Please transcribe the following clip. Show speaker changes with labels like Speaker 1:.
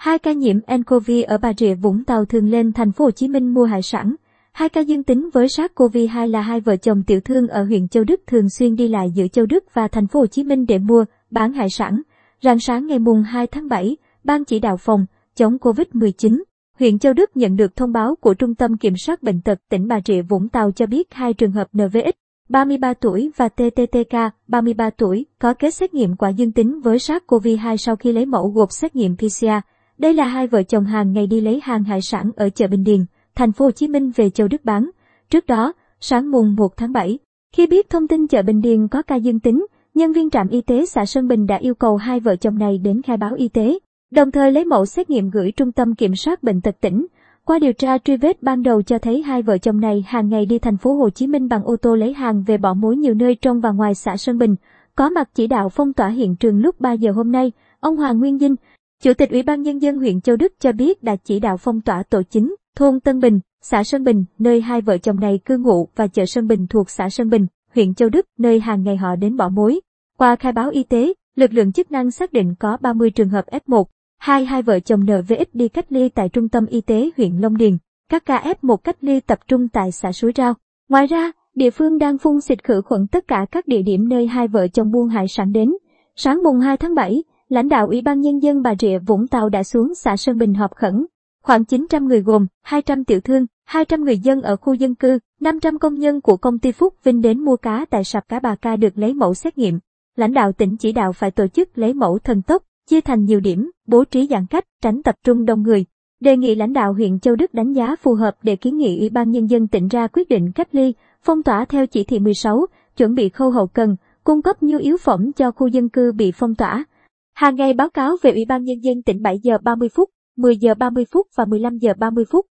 Speaker 1: Hai ca nhiễm nCoV ở Bà Rịa Vũng Tàu thường lên thành phố Hồ Chí Minh mua hải sản. Hai ca dương tính với SARS-CoV-2 là hai vợ chồng tiểu thương ở huyện Châu Đức thường xuyên đi lại giữa Châu Đức và thành phố Hồ Chí Minh để mua, bán hải sản. Rạng sáng ngày mùng 2 tháng 7, Ban chỉ đạo phòng chống COVID-19 huyện Châu Đức nhận được thông báo của Trung tâm Kiểm soát Bệnh tật tỉnh Bà Rịa Vũng Tàu cho biết hai trường hợp NVX 33 tuổi và TTTK 33 tuổi có kết xét nghiệm quả dương tính với SARS-CoV-2 sau khi lấy mẫu gộp xét nghiệm PCR. Đây là hai vợ chồng hàng ngày đi lấy hàng hải sản ở chợ Bình Điền, thành phố Hồ Chí Minh về Châu Đức bán. Trước đó, sáng mùng 1 tháng 7, khi biết thông tin chợ Bình Điền có ca dương tính, nhân viên trạm y tế xã Sơn Bình đã yêu cầu hai vợ chồng này đến khai báo y tế, đồng thời lấy mẫu xét nghiệm gửi Trung tâm Kiểm soát Bệnh tật tỉnh. Qua điều tra truy vết ban đầu cho thấy hai vợ chồng này hàng ngày đi thành phố Hồ Chí Minh bằng ô tô lấy hàng về bỏ mối nhiều nơi trong và ngoài xã Sơn Bình, có mặt chỉ đạo phong tỏa hiện trường lúc 3 giờ hôm nay. Ông Hoàng Nguyên Dinh, Chủ tịch Ủy ban Nhân dân huyện Châu Đức cho biết đã chỉ đạo phong tỏa tổ chính, thôn Tân Bình, xã Sơn Bình, nơi hai vợ chồng này cư ngụ và chợ Sơn Bình thuộc xã Sơn Bình, huyện Châu Đức, nơi hàng ngày họ đến bỏ mối. Qua khai báo y tế, lực lượng chức năng xác định có 30 trường hợp F1, hai hai vợ chồng NVX đi cách ly tại trung tâm y tế huyện Long Điền, các ca F1 cách ly tập trung tại xã Suối Rao. Ngoài ra, địa phương đang phun xịt khử khuẩn tất cả các địa điểm nơi hai vợ chồng buôn hải sản đến. Sáng mùng 2 tháng 7, lãnh đạo Ủy ban Nhân dân Bà Rịa Vũng Tàu đã xuống xã Sơn Bình họp khẩn. Khoảng 900 người gồm 200 tiểu thương, 200 người dân ở khu dân cư, 500 công nhân của công ty Phúc Vinh đến mua cá tại sạp cá bà ca được lấy mẫu xét nghiệm. Lãnh đạo tỉnh chỉ đạo phải tổ chức lấy mẫu thần tốc, chia thành nhiều điểm, bố trí giãn cách, tránh tập trung đông người. Đề nghị lãnh đạo huyện Châu Đức đánh giá phù hợp để kiến nghị Ủy ban Nhân dân tỉnh ra quyết định cách ly, phong tỏa theo chỉ thị 16, chuẩn bị khâu hậu cần, cung cấp nhu yếu phẩm cho khu dân cư bị phong tỏa. Hàng ngày báo cáo về Ủy ban Nhân dân tỉnh 7 giờ 30 phút, 10 giờ 30 phút và 15 giờ 30 phút.